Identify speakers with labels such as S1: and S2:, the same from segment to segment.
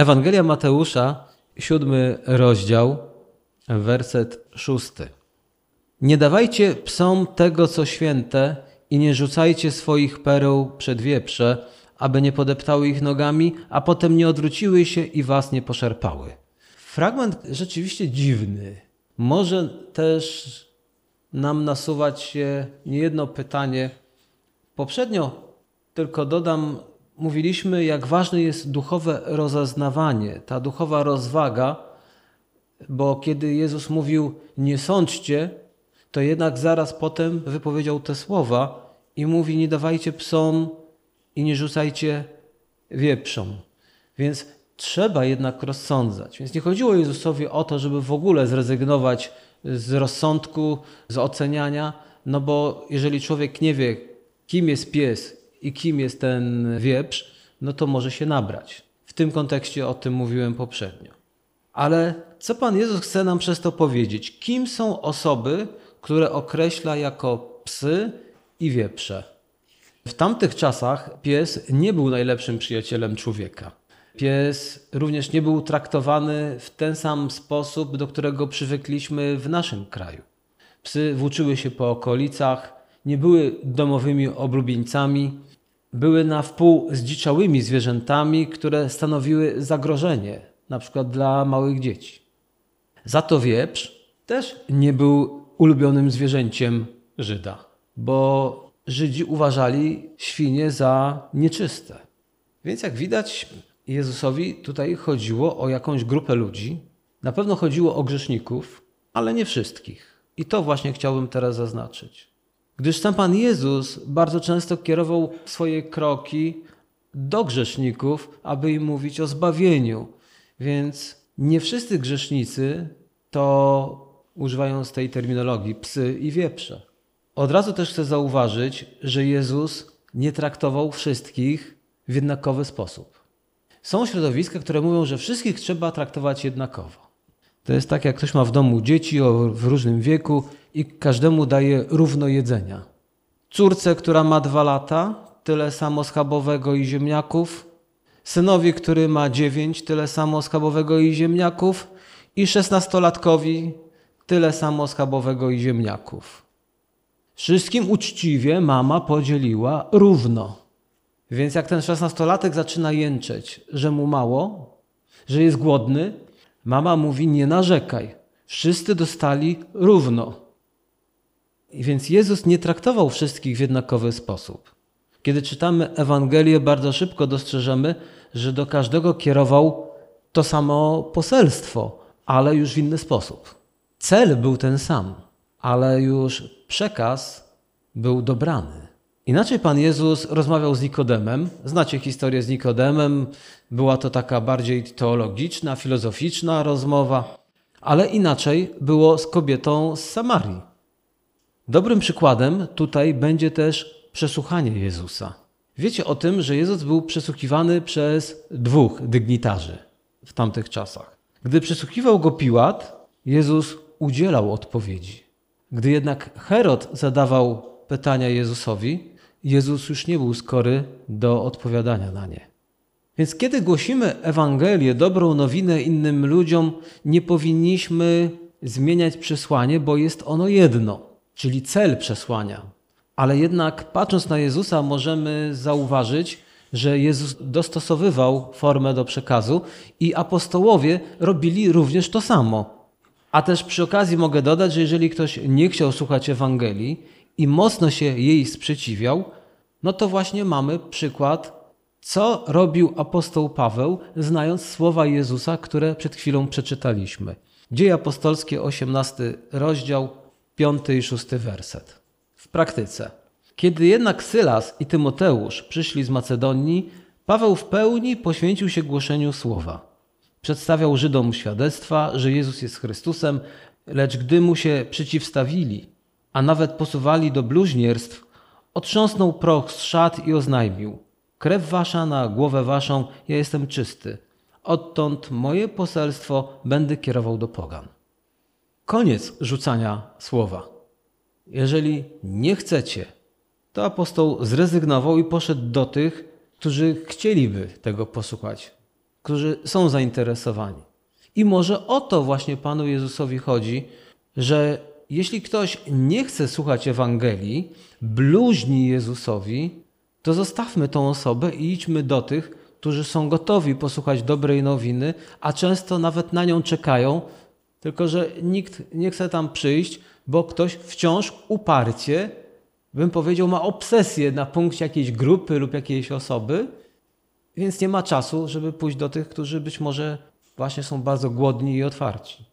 S1: Ewangelia Mateusza, siódmy rozdział, werset szósty. Nie dawajcie psom tego, co święte, i nie rzucajcie swoich pereł przed wieprze, aby nie podeptały ich nogami, a potem nie odwróciły się i was nie poszarpały. Fragment rzeczywiście dziwny. Może też nam nasuwać się niejedno pytanie. Poprzednio, tylko dodam, mówiliśmy, jak ważne jest duchowe rozeznawanie, ta duchowa rozwaga, bo kiedy Jezus mówił nie sądźcie, to jednak zaraz potem wypowiedział te słowa i mówi nie dawajcie psom i nie rzucajcie wieprzom. Więc trzeba jednak rozsądzać. Więc nie chodziło Jezusowi o to, żeby w ogóle zrezygnować z rozsądku, z oceniania, no bo jeżeli człowiek nie wie, kim jest pies i kim jest ten wieprz, no to może się nabrać. W tym kontekście o tym mówiłem poprzednio. Ale co Pan Jezus chce nam przez to powiedzieć? Kim są osoby, które określa jako psy i wieprze? W tamtych czasach pies nie był najlepszym przyjacielem człowieka. Pies również nie był traktowany w ten sam sposób, do którego przywykliśmy w naszym kraju. Psy włóczyły się po okolicach, nie były domowymi oblubieńcami, były na wpół zdziczałymi zwierzętami, które stanowiły zagrożenie, na przykład dla małych dzieci. Za to wieprz też nie był ulubionym zwierzęciem Żyda, bo Żydzi uważali świnie za nieczyste. Więc jak widać, Jezusowi tutaj chodziło o jakąś grupę ludzi. Na pewno chodziło o grzeszników, ale nie wszystkich. I to właśnie chciałbym teraz zaznaczyć. Gdyż sam Pan Jezus bardzo często kierował swoje kroki do grzeszników, aby im mówić o zbawieniu. Więc nie wszyscy grzesznicy to używają z tej terminologii psy i wieprze. Od razu też chcę zauważyć, że Jezus nie traktował wszystkich w jednakowy sposób. Są środowiska, które mówią, że wszystkich trzeba traktować jednakowo. To jest tak, jak ktoś ma w domu dzieci w różnym wieku i każdemu daje równo jedzenia. Córce, która ma dwa lata, tyle samo schabowego i ziemniaków. Synowi, który ma dziewięć, tyle samo schabowego i ziemniaków. I szesnastolatkowi tyle samo schabowego i ziemniaków. Wszystkim uczciwie mama podzieliła równo. Więc jak ten szesnastolatek zaczyna jęczeć, że mu mało, że jest głodny, mama mówi nie narzekaj. Wszyscy dostali równo. I więc Jezus nie traktował wszystkich w jednakowy sposób. Kiedy czytamy Ewangelię, bardzo szybko dostrzeżemy, że do każdego kierował to samo poselstwo, ale już w inny sposób. Cel był ten sam, ale już przekaz był dobrany. Inaczej Pan Jezus rozmawiał z Nikodemem. Znacie historię z Nikodemem. Była to taka bardziej teologiczna, filozoficzna rozmowa, ale inaczej było z kobietą z Samarii. Dobrym przykładem tutaj będzie też przesłuchanie Jezusa. Wiecie o tym, że Jezus był przesłuchiwany przez dwóch dygnitarzy w tamtych czasach. Gdy przesłuchiwał go Piłat, Jezus udzielał odpowiedzi. Gdy jednak Herod zadawał pytania Jezusowi, Jezus już nie był skory do odpowiadania na nie. Więc kiedy głosimy Ewangelię, dobrą nowinę innym ludziom, nie powinniśmy zmieniać przesłanie, bo jest ono jedno, czyli cel przesłania. Ale jednak patrząc na Jezusa, możemy zauważyć, że Jezus dostosowywał formę do przekazu i apostołowie robili również to samo. A też przy okazji mogę dodać, że jeżeli ktoś nie chciał słuchać Ewangelii i mocno się jej sprzeciwiał, no to właśnie mamy przykład, co robił apostoł Paweł, znając słowa Jezusa, które przed chwilą przeczytaliśmy. Dzieje apostolskie, 18 rozdział, 5 i 6 werset. W praktyce. Kiedy jednak Sylas i Tymoteusz przyszli z Macedonii, Paweł w pełni poświęcił się głoszeniu słowa. Przedstawiał Żydom świadectwa, że Jezus jest Chrystusem, lecz gdy mu się przeciwstawili, a nawet posuwali do bluźnierstw, otrząsnął proch z szat i oznajmił: Krew wasza na głowę waszą, ja jestem czysty. Odtąd moje poselstwo będę kierował do pogan. Koniec rzucania słowa. Jeżeli nie chcecie, to apostoł zrezygnował i poszedł do tych, którzy chcieliby tego posłuchać. którzy są zainteresowani. I może o to właśnie Panu Jezusowi chodzi, że jeśli ktoś nie chce słuchać Ewangelii, bluźni Jezusowi, to zostawmy tą osobę i idźmy do tych, którzy są gotowi posłuchać dobrej nowiny, a często nawet na nią czekają, tylko że nikt nie chce tam przyjść, bo ktoś wciąż uparcie, bym powiedział, ma obsesję na punkcie jakiejś grupy lub jakiejś osoby, więc nie ma czasu, żeby pójść do tych, którzy być może właśnie są bardzo głodni i otwarci,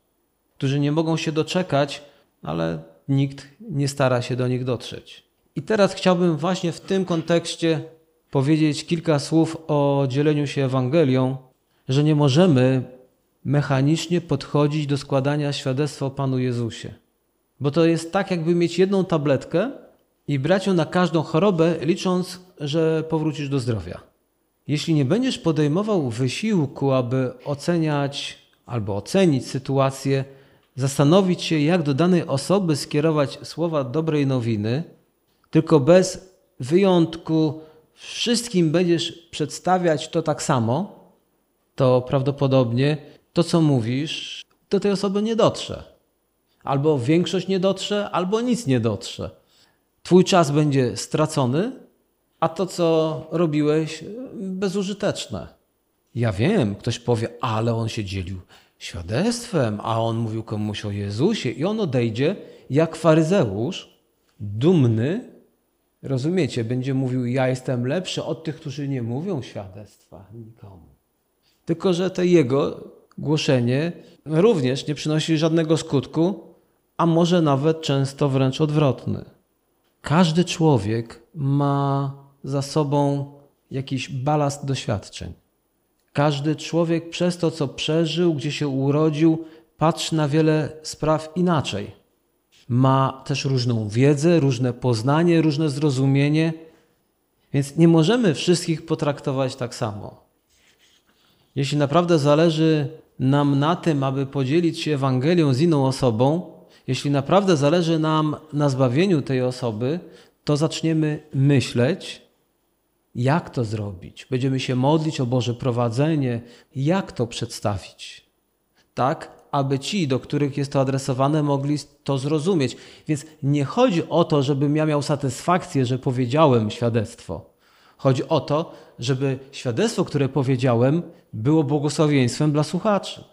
S1: którzy nie mogą się doczekać, ale nikt nie stara się do nich dotrzeć. I teraz chciałbym właśnie w tym kontekście powiedzieć kilka słów o dzieleniu się Ewangelią, że nie możemy mechanicznie podchodzić do składania świadectwa o Panu Jezusie. Bo to jest tak, jakby mieć jedną tabletkę i brać ją na każdą chorobę, licząc, że powrócisz do zdrowia. Jeśli nie będziesz podejmował wysiłku, aby oceniać albo ocenić sytuację, zastanowić się, jak do danej osoby skierować słowa dobrej nowiny, tylko bez wyjątku wszystkim będziesz przedstawiać to tak samo, to prawdopodobnie to, co mówisz, do tej osoby nie dotrze. Albo większość nie dotrze, albo nic nie dotrze. Twój czas będzie stracony, a to, co robiłeś, bezużyteczne. Ja wiem, ktoś powie, ale on się dzielił świadectwem, a on mówił komuś o Jezusie i on odejdzie jak faryzeusz, dumny, rozumiecie, będzie mówił, ja jestem lepszy od tych, którzy nie mówią świadectwa nikomu. Tylko, że to jego głoszenie również nie przynosi żadnego skutku, a może nawet często wręcz odwrotny. Każdy człowiek ma za sobą jakiś balast doświadczeń. Każdy człowiek przez to, co przeżył, gdzie się urodził, patrzy na wiele spraw inaczej. Ma też różną wiedzę, różne poznanie, różne zrozumienie, więc nie możemy wszystkich potraktować tak samo. Jeśli naprawdę zależy nam na tym, aby podzielić się Ewangelią z inną osobą, jeśli naprawdę zależy nam na zbawieniu tej osoby, to zaczniemy myśleć, jak to zrobić. Będziemy się modlić o Boże prowadzenie, jak to przedstawić. Tak, aby ci, do których jest to adresowane, mogli to zrozumieć. Więc nie chodzi o to, żebym ja miał satysfakcję, że powiedziałem świadectwo. Chodzi o to, żeby świadectwo, które powiedziałem, było błogosławieństwem dla słuchaczy.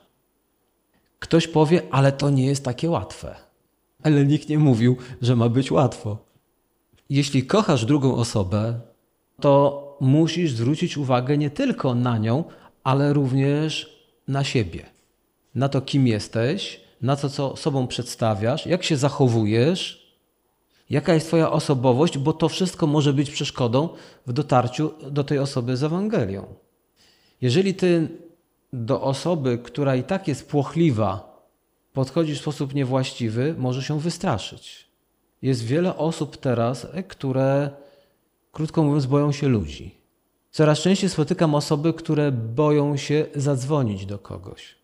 S1: Ktoś powie, ale to nie jest takie łatwe. Ale nikt nie mówił, że ma być łatwo. Jeśli kochasz drugą osobę, to musisz zwrócić uwagę nie tylko na nią, ale również na siebie. Na to, kim jesteś, na to, co sobą przedstawiasz, jak się zachowujesz, jaka jest Twoja osobowość, bo to wszystko może być przeszkodą w dotarciu do tej osoby z Ewangelią. Jeżeli Ty do osoby, która i tak jest płochliwa, podchodzisz w sposób niewłaściwy, może się wystraszyć. Jest wiele osób teraz, które krótko mówiąc, boją się ludzi. Coraz częściej spotykam osoby, które boją się zadzwonić do kogoś.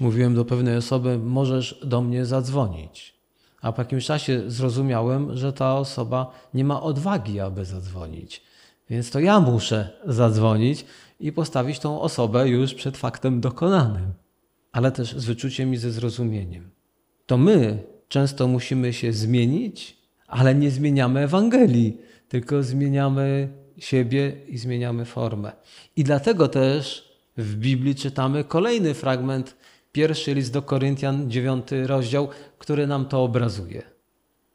S1: Mówiłem do pewnej osoby: Możesz do mnie zadzwonić. A po jakimś czasie zrozumiałem, że ta osoba nie ma odwagi, aby zadzwonić. Więc to ja muszę zadzwonić i postawić tą osobę już przed faktem dokonanym, ale też z wyczuciem i ze zrozumieniem. To my często musimy się zmienić, ale nie zmieniamy Ewangelii tylko zmieniamy siebie i zmieniamy formę. I dlatego też w Biblii czytamy kolejny fragment, pierwszy list do Koryntian, dziewiąty rozdział, który nam to obrazuje.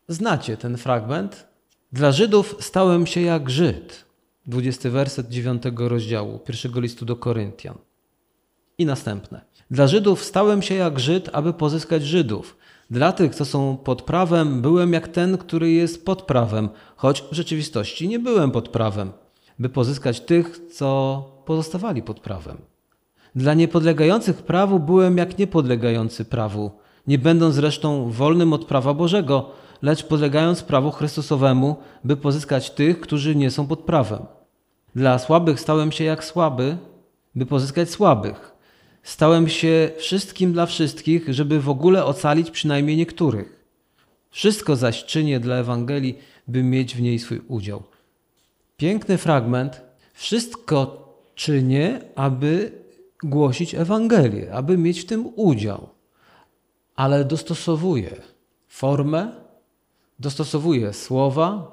S1: Znacie ten fragment? Dla Żydów stałem się jak Żyd. Dwudziesty werset dziewiątego rozdziału, pierwszego listu do Koryntian. I następne. Dla Żydów stałem się jak Żyd, aby pozyskać Żydów. Dla tych, co są pod prawem, byłem jak ten, który jest pod prawem, choć w rzeczywistości nie byłem pod prawem, by pozyskać tych, co pozostawali pod prawem. Dla niepodlegających prawu byłem jak niepodlegający prawu, nie będąc zresztą wolnym od prawa Bożego, lecz podlegając prawu Chrystusowemu, by pozyskać tych, którzy nie są pod prawem. Dla słabych stałem się jak słaby, by pozyskać słabych. Stałem się wszystkim dla wszystkich, żeby w ogóle ocalić przynajmniej niektórych. Wszystko zaś czynię dla Ewangelii, by mieć w niej swój udział. Piękny fragment. Wszystko czynię, aby głosić Ewangelię, aby mieć w tym udział, ale dostosowuję formę, dostosowuję słowa,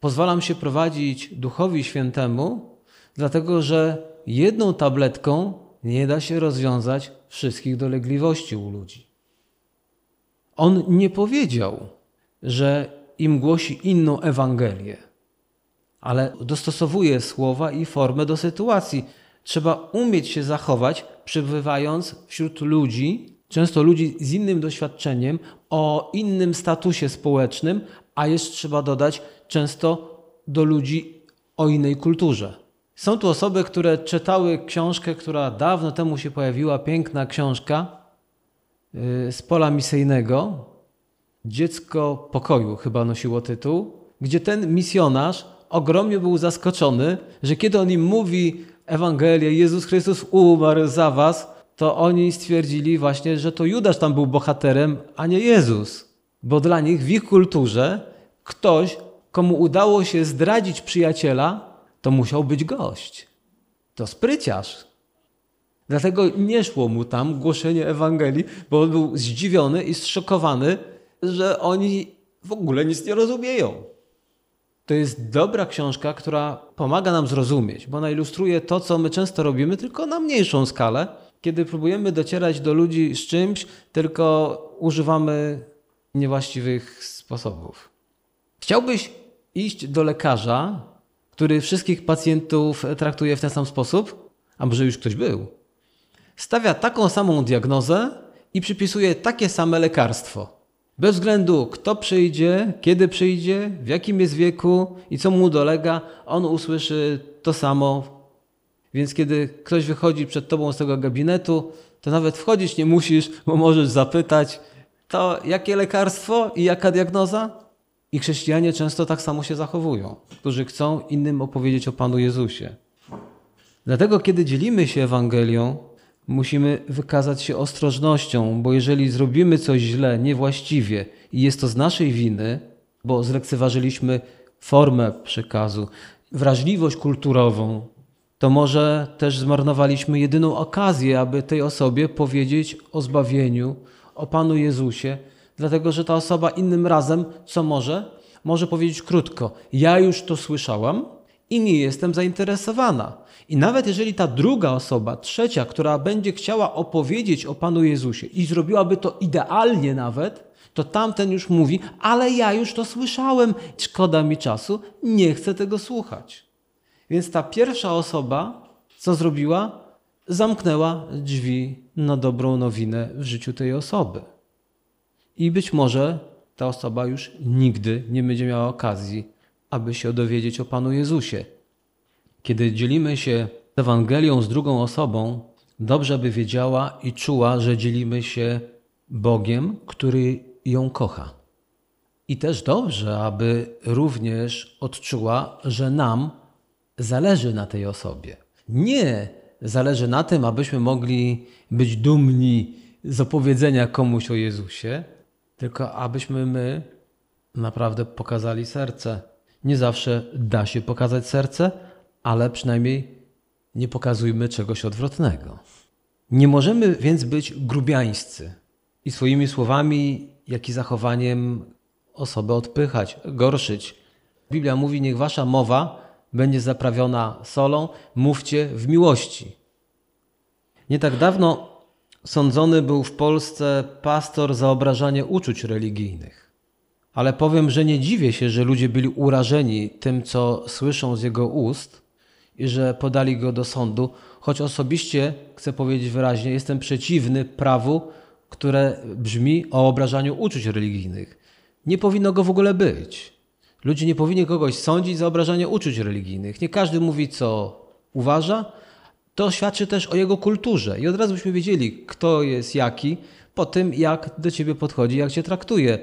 S1: pozwalam się prowadzić Duchowi Świętemu, dlatego że jedną tabletką nie da się rozwiązać wszystkich dolegliwości u ludzi. On nie powiedział, że im głosi inną Ewangelię, ale dostosowuje słowa i formę do sytuacji. Trzeba umieć się zachować, przebywając wśród ludzi, często ludzi z innym doświadczeniem, o innym statusie społecznym, a jeszcze trzeba dodać często do ludzi o innej kulturze. Są tu osoby, które czytały książkę, która dawno temu się pojawiła, piękna książka y, z pola misyjnego. Dziecko pokoju chyba nosiło tytuł, gdzie ten misjonarz ogromnie był zaskoczony, że kiedy on im mówi Ewangelię, Jezus Chrystus umarł za was, to oni stwierdzili właśnie, że to Judasz tam był bohaterem, a nie Jezus. Bo dla nich w ich kulturze ktoś, komu udało się zdradzić przyjaciela, to musiał być gość. To spryciarz. Dlatego nie szło mu tam głoszenie Ewangelii, bo był zdziwiony i zszokowany, że oni w ogóle nic nie rozumieją. To jest dobra książka, która pomaga nam zrozumieć, bo ona ilustruje to, co my często robimy, tylko na mniejszą skalę, kiedy próbujemy docierać do ludzi z czymś, tylko używamy niewłaściwych sposobów. Chciałbyś iść do lekarza, który wszystkich pacjentów traktuje w ten sam sposób? A może już ktoś był? Stawia taką samą diagnozę i przypisuje takie same lekarstwo. Bez względu kto przyjdzie, kiedy przyjdzie, w jakim jest wieku i co mu dolega, on usłyszy to samo. Więc kiedy ktoś wychodzi przed tobą z tego gabinetu, to nawet wchodzić nie musisz, bo możesz zapytać, to jakie lekarstwo i jaka diagnoza? I chrześcijanie często tak samo się zachowują, którzy chcą innym opowiedzieć o Panu Jezusie. Dlatego, kiedy dzielimy się Ewangelią, musimy wykazać się ostrożnością, bo jeżeli zrobimy coś źle, niewłaściwie i jest to z naszej winy, bo zlekceważyliśmy formę przekazu, wrażliwość kulturową, to może też zmarnowaliśmy jedyną okazję, aby tej osobie powiedzieć o zbawieniu, o Panu Jezusie, dlatego że ta osoba innym razem, co może? Może powiedzieć krótko: Ja już to słyszałam i nie jestem zainteresowana. I nawet jeżeli ta druga osoba, trzecia, która będzie chciała opowiedzieć o Panu Jezusie i zrobiłaby to idealnie nawet, to tamten już mówi, ale ja już to słyszałem, szkoda mi czasu, nie chcę tego słuchać. Więc ta pierwsza osoba, co zrobiła? Zamknęła drzwi na dobrą nowinę w życiu tej osoby. I być może ta osoba już nigdy nie będzie miała okazji, aby się dowiedzieć o Panu Jezusie. Kiedy dzielimy się Ewangelią z drugą osobą, dobrze by wiedziała i czuła, że dzielimy się Bogiem, który ją kocha. I też dobrze, aby również odczuła, że nam zależy na tej osobie. Nie zależy na tym, abyśmy mogli być dumni z opowiedzenia komuś o Jezusie, tylko abyśmy my naprawdę pokazali serce. Nie zawsze da się pokazać serce, ale przynajmniej nie pokazujmy czegoś odwrotnego. Nie możemy więc być grubiańscy i swoimi słowami, jak i zachowaniem osobę odpychać, gorszyć. Biblia mówi: Niech wasza mowa będzie zaprawiona solą, mówcie w miłości. Nie tak dawno sądzony był w Polsce pastor za obrażanie uczuć religijnych. Ale powiem, że nie dziwię się, że ludzie byli urażeni tym, co słyszą z jego ust i że podali go do sądu, choć osobiście, chcę powiedzieć wyraźnie, jestem przeciwny prawu, które brzmi o obrażaniu uczuć religijnych. Nie powinno go w ogóle być. Ludzie nie powinni kogoś sądzić za obrażanie uczuć religijnych. Nie każdy mówi, co uważa. To świadczy też o jego kulturze. I od razu byśmy wiedzieli, kto jest jaki, po tym, jak do ciebie podchodzi, jak cię traktuje.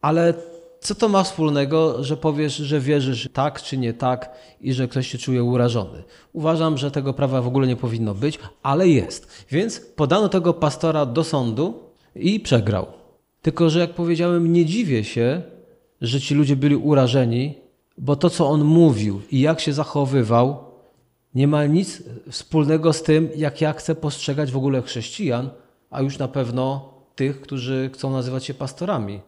S1: Ale co to ma wspólnego, że powiesz, że wierzysz tak czy nie tak i że ktoś się czuje urażony? Uważam, że tego prawa w ogóle nie powinno być, ale jest. Więc podano tego pastora do sądu i przegrał. Tylko, że jak powiedziałem, nie dziwię się, że ci ludzie byli urażeni, bo to, co on mówił i jak się zachowywał, nie ma nic wspólnego z tym, jak ja chcę postrzegać w ogóle chrześcijan, a już na pewno tych, którzy chcą nazywać się pastorami.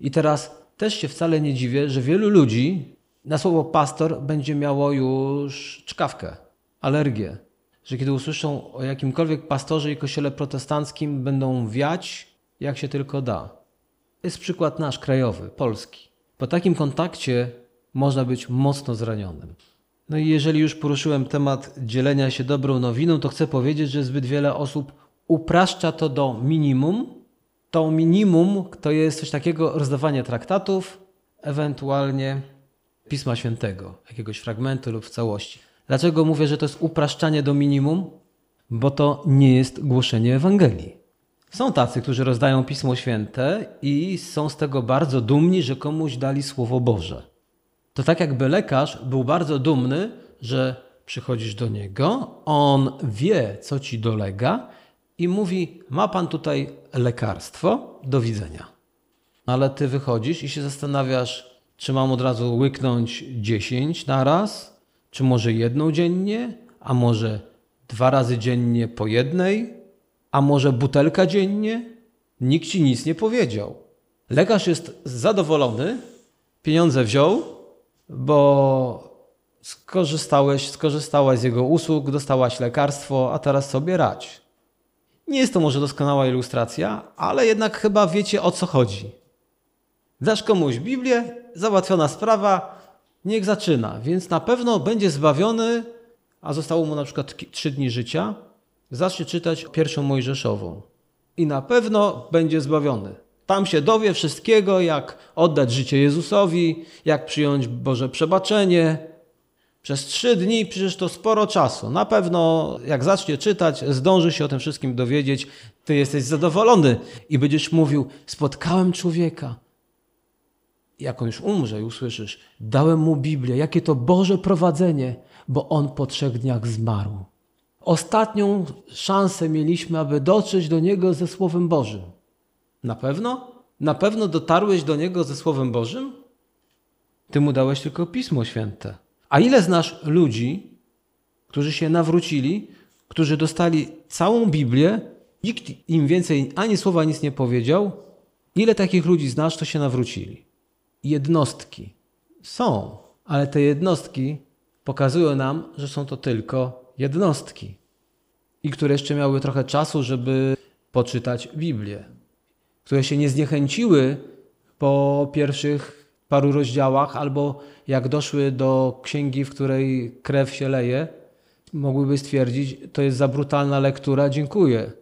S1: I teraz też się wcale nie dziwię, że wielu ludzi na słowo pastor będzie miało już czkawkę, alergię. Że kiedy usłyszą o jakimkolwiek pastorze i kościele protestanckim, będą wiać jak się tylko da. Jest przykład nasz, krajowy, polski. Po takim kontakcie można być mocno zranionym. No i jeżeli już poruszyłem temat dzielenia się dobrą nowiną, to chcę powiedzieć, że zbyt wiele osób upraszcza to do minimum. To minimum to jest coś takiego rozdawanie traktatów, ewentualnie Pisma Świętego, jakiegoś fragmentu lub w całości. Dlaczego mówię, że to jest upraszczanie do minimum? Bo to nie jest głoszenie Ewangelii. Są tacy, którzy rozdają Pismo Święte i są z tego bardzo dumni, że komuś dali Słowo Boże. To tak jakby lekarz był bardzo dumny, że przychodzisz do niego, on wie, co ci dolega i mówi: Ma pan tutaj lekarstwo, do widzenia. Ale ty wychodzisz i się zastanawiasz, czy mam od razu łyknąć 10 na raz, czy może jedną dziennie, a może dwa razy dziennie po jednej, a może butelka dziennie? Nikt ci nic nie powiedział. Lekarz jest zadowolony, pieniądze wziął, bo skorzystałeś, skorzystałaś z jego usług, dostałaś lekarstwo, a teraz sobie radź. Nie jest to może doskonała ilustracja, ale jednak chyba wiecie o co chodzi. Dasz komuś Biblię, załatwiona sprawa, niech zaczyna, więc na pewno będzie zbawiony, a zostało mu na przykład trzy dni życia, zacznie czytać pierwszą Mojżeszową. I na pewno będzie zbawiony. Tam się dowie wszystkiego, jak oddać życie Jezusowi, jak przyjąć Boże przebaczenie. Przez trzy dni przecież to sporo czasu. Na pewno, jak zacznie czytać, zdąży się o tym wszystkim dowiedzieć. Ty jesteś zadowolony i będziesz mówił: Spotkałem człowieka. Jak on już umrze i usłyszysz: Dałem mu Biblię, jakie to Boże prowadzenie, bo on po trzech dniach zmarł. Ostatnią szansę mieliśmy, aby dotrzeć do niego ze Słowem Bożym. Na pewno? Na pewno dotarłeś do niego ze Słowem Bożym? Ty mu dałeś tylko Pismo Święte. A ile znasz ludzi, którzy się nawrócili, którzy dostali całą Biblię, nikt im więcej ani słowa nic nie powiedział? Ile takich ludzi znasz, to się nawrócili? Jednostki. Są, ale te jednostki pokazują nam, że są to tylko jednostki. I które jeszcze miały trochę czasu, żeby poczytać Biblię które się nie zniechęciły po pierwszych paru rozdziałach, albo jak doszły do księgi, w której krew się leje, mogłyby stwierdzić, to jest za brutalna lektura, dziękuję.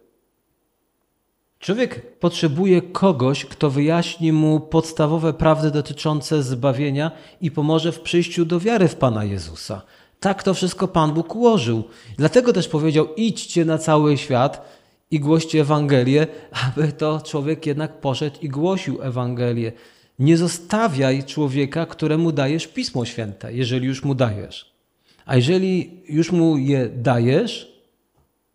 S1: Człowiek potrzebuje kogoś, kto wyjaśni mu podstawowe prawdy dotyczące zbawienia i pomoże w przyjściu do wiary w Pana Jezusa. Tak to wszystko Pan Bóg ułożył. Dlatego też powiedział: idźcie na cały świat i głoście Ewangelię, aby to człowiek jednak poszedł i głosił Ewangelię. Nie zostawiaj człowieka, któremu dajesz Pismo Święte, jeżeli już mu dajesz. A jeżeli już mu je dajesz,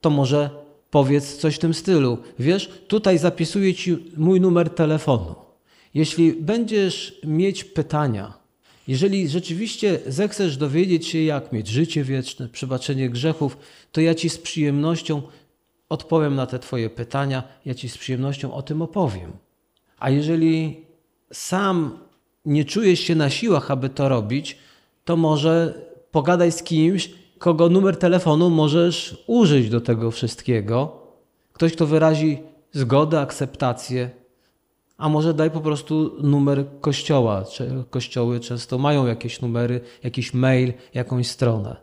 S1: to może powiedz coś w tym stylu. Wiesz, tutaj zapisuję ci mój numer telefonu. Jeśli będziesz mieć pytania, jeżeli rzeczywiście zechcesz dowiedzieć się, jak mieć życie wieczne, przebaczenie grzechów, to ja ci z przyjemnością odpowiem na te Twoje pytania, ja Ci z przyjemnością o tym opowiem. A jeżeli sam nie czujesz się na siłach, aby to robić, to może pogadaj z kimś, kogo numer telefonu możesz użyć do tego wszystkiego. Ktoś, kto wyrazi zgodę, akceptację, a może daj po prostu numer kościoła. Kościoły często mają jakieś numery, jakiś mail, jakąś stronę.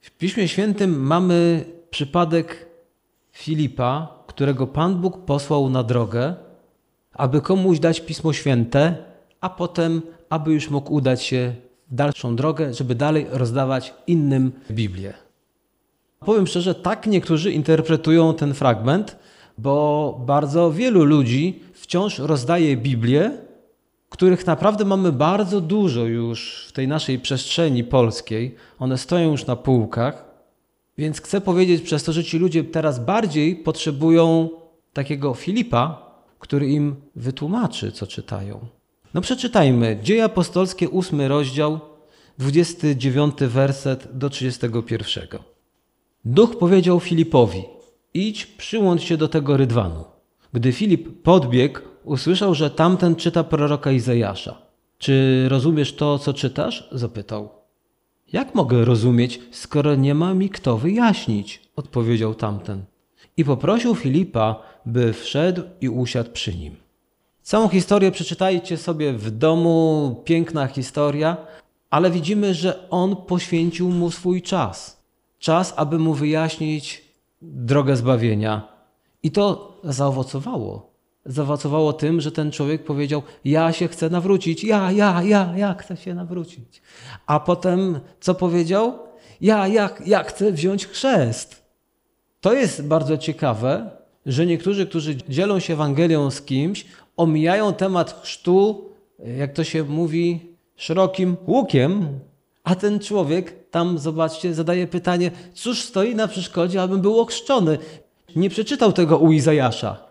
S1: W Piśmie Świętym mamy przypadek Filipa, którego Pan Bóg posłał na drogę, aby komuś dać Pismo Święte, a potem, aby już mógł udać się w dalszą drogę, żeby dalej rozdawać innym Biblię. Powiem szczerze, tak niektórzy interpretują ten fragment, bo bardzo wielu ludzi wciąż rozdaje Biblię, których naprawdę mamy bardzo dużo już w tej naszej przestrzeni polskiej. One stoją już na półkach. Więc chcę powiedzieć przez to, że ci ludzie teraz bardziej potrzebują takiego Filipa, który im wytłumaczy, co czytają. No przeczytajmy. Dzieje apostolskie, ósmy rozdział, 29 werset do 31. Duch powiedział Filipowi: Idź, przyłącz się do tego rydwanu. Gdy Filip podbiegł, usłyszał, że tamten czyta proroka Izajasza. Czy rozumiesz to, co czytasz? zapytał. Jak mogę rozumieć, skoro nie ma mi kto wyjaśnić? odpowiedział tamten. I poprosił Filipa, by wszedł i usiadł przy nim. Całą historię przeczytajcie sobie w domu, piękna historia, ale widzimy, że on poświęcił mu swój czas. Czas, aby mu wyjaśnić drogę zbawienia. I to zaowocowało. Zaowocowało tym, że ten człowiek powiedział: Ja się chcę nawrócić, ja, ja, ja, ja chcę się nawrócić. A potem co powiedział? Ja, ja, ja chcę wziąć chrzest. To jest bardzo ciekawe, że niektórzy, którzy dzielą się Ewangelią z kimś, omijają temat chrztu, jak to się mówi, szerokim łukiem, a ten człowiek tam, zobaczcie, zadaje pytanie, cóż stoi na przeszkodzie, abym był ochrzczony. Nie przeczytał tego u Izajasza.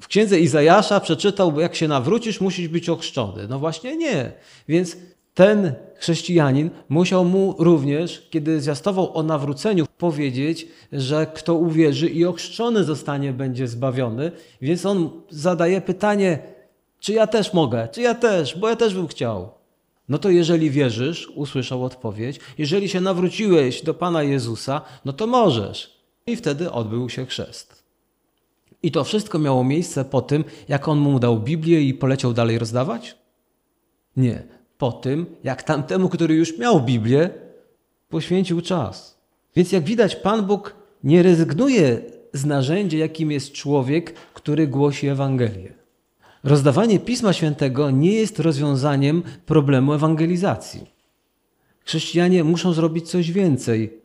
S1: W księdze Izajasza przeczytał, jak się nawrócisz, musisz być ochrzczony. No właśnie nie. Więc ten chrześcijanin musiał mu również, kiedy zwiastował o nawróceniu, powiedzieć, że kto uwierzy i ochrzczony zostanie, będzie zbawiony. Więc on zadaje pytanie, czy ja też mogę? Czy ja też? Bo ja też bym chciał. No to jeżeli wierzysz, usłyszał odpowiedź, jeżeli się nawróciłeś do Pana Jezusa, no to możesz. I wtedy odbył się chrzest. I to wszystko miało miejsce po tym, jak on mu dał Biblię i poleciał dalej rozdawać? Nie. Po tym, jak tamtemu, który już miał Biblię, poświęcił czas. Więc jak widać, Pan Bóg nie rezygnuje z narzędzia, jakim jest człowiek, który głosi Ewangelię. Rozdawanie Pisma Świętego nie jest rozwiązaniem problemu ewangelizacji. Chrześcijanie muszą zrobić coś więcej.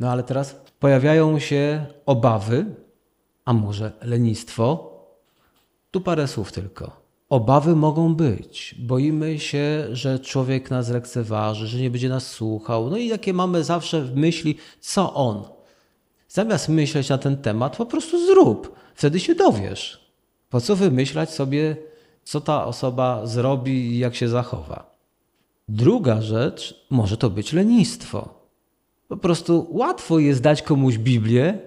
S1: No ale teraz pojawiają się obawy, a może lenistwo. Tu parę słów tylko. Obawy mogą być. Boimy się, że człowiek nas lekceważy, że nie będzie nas słuchał. No i jakie mamy zawsze w myśli, co on. Zamiast myśleć na ten temat, po prostu zrób. Wtedy się dowiesz. Po co wymyślać sobie, co ta osoba zrobi i jak się zachowa? Druga rzecz może to być lenistwo. Po prostu łatwo jest dać komuś Biblię,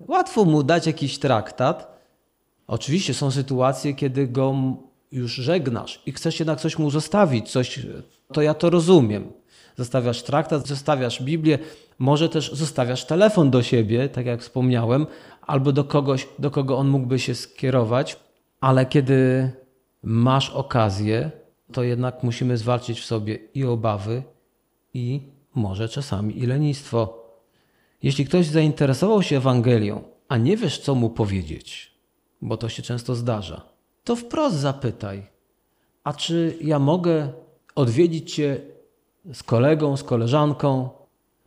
S1: łatwo mu dać jakiś traktat. Oczywiście są sytuacje, kiedy go już żegnasz i chcesz jednak coś mu zostawić, coś, to ja to rozumiem. Zostawiasz traktat, zostawiasz Biblię, może też zostawiasz telefon do siebie, tak jak wspomniałem, albo do kogoś, do kogo on mógłby się skierować, ale kiedy masz okazję, to jednak musimy zwalczyć w sobie i obawy, i może czasami i lenistwo. Jeśli ktoś zainteresował się Ewangelią, a nie wiesz, co mu powiedzieć, bo to się często zdarza, to wprost zapytaj: A czy ja mogę odwiedzić cię z kolegą, z koleżanką,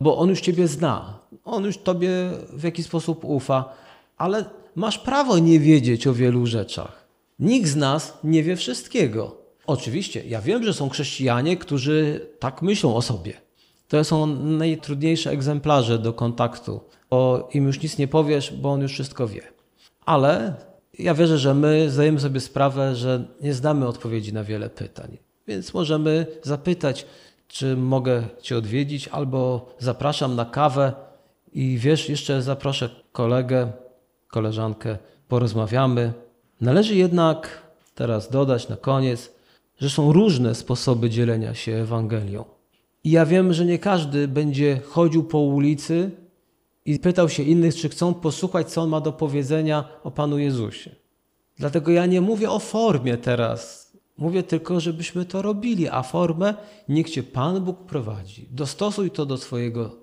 S1: bo on już ciebie zna, on już tobie w jakiś sposób ufa, ale masz prawo nie wiedzieć o wielu rzeczach. Nikt z nas nie wie wszystkiego. Oczywiście, ja wiem, że są chrześcijanie, którzy tak myślą o sobie. To są najtrudniejsze egzemplarze do kontaktu, bo im już nic nie powiesz, bo on już wszystko wie. Ale ja wierzę, że my zdajemy sobie sprawę, że nie znamy odpowiedzi na wiele pytań. Więc możemy zapytać, czy mogę Cię odwiedzić, albo zapraszam na kawę i wiesz, jeszcze zaproszę kolegę, koleżankę, porozmawiamy. Należy jednak teraz dodać na koniec, że są różne sposoby dzielenia się Ewangelią. I ja wiem, że nie każdy będzie chodził po ulicy i pytał się innych, czy chcą posłuchać, co on ma do powiedzenia o Panu Jezusie. Dlatego ja nie mówię o formie teraz. Mówię tylko, żebyśmy to robili, a formę niech cię Pan Bóg prowadzi. Dostosuj to do swojego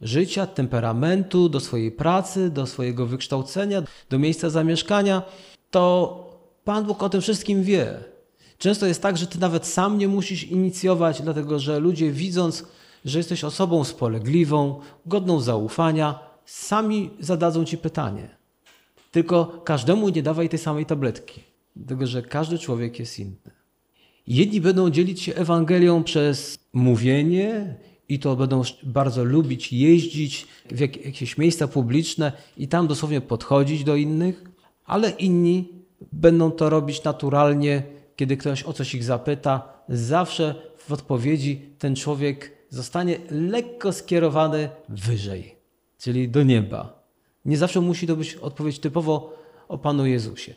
S1: życia, temperamentu, do swojej pracy, do swojego wykształcenia, do miejsca zamieszkania. To Pan Bóg o tym wszystkim wie. Często jest tak, że ty nawet sam nie musisz inicjować, dlatego że ludzie widząc, że jesteś osobą spolegliwą, godną zaufania, sami zadadzą ci pytanie. Tylko każdemu nie dawaj tej samej tabletki, dlatego że każdy człowiek jest inny. Jedni będą dzielić się Ewangelią przez mówienie i to będą bardzo lubić jeździć w jakieś miejsca publiczne i tam dosłownie podchodzić do innych, ale inni będą to robić naturalnie, kiedy ktoś o coś ich zapyta, zawsze w odpowiedzi ten człowiek zostanie lekko skierowany wyżej, czyli do nieba. Nie zawsze musi to być odpowiedź typowo o Panu Jezusie.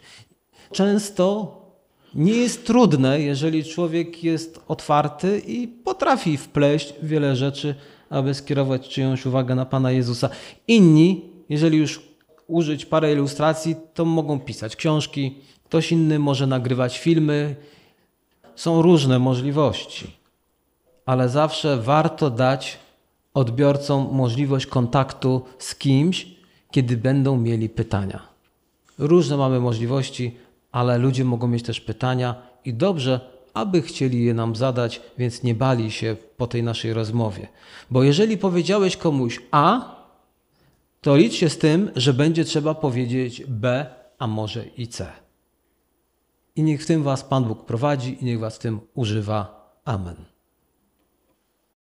S1: Często nie jest trudne, jeżeli człowiek jest otwarty i potrafi wpleść wiele rzeczy, aby skierować czyjąś uwagę na Pana Jezusa. Inni, jeżeli już użyć parę ilustracji, to mogą pisać książki, ktoś inny może nagrywać filmy. Są różne możliwości, ale zawsze warto dać odbiorcom możliwość kontaktu z kimś, kiedy będą mieli pytania. Różne mamy możliwości, ale ludzie mogą mieć też pytania i dobrze, aby chcieli je nam zadać, więc nie bali się po tej naszej rozmowie. Bo jeżeli powiedziałeś komuś A, to licz się z tym, że będzie trzeba powiedzieć B, a może i C. I niech w tym Was Pan Bóg prowadzi i niech Was w tym używa. Amen.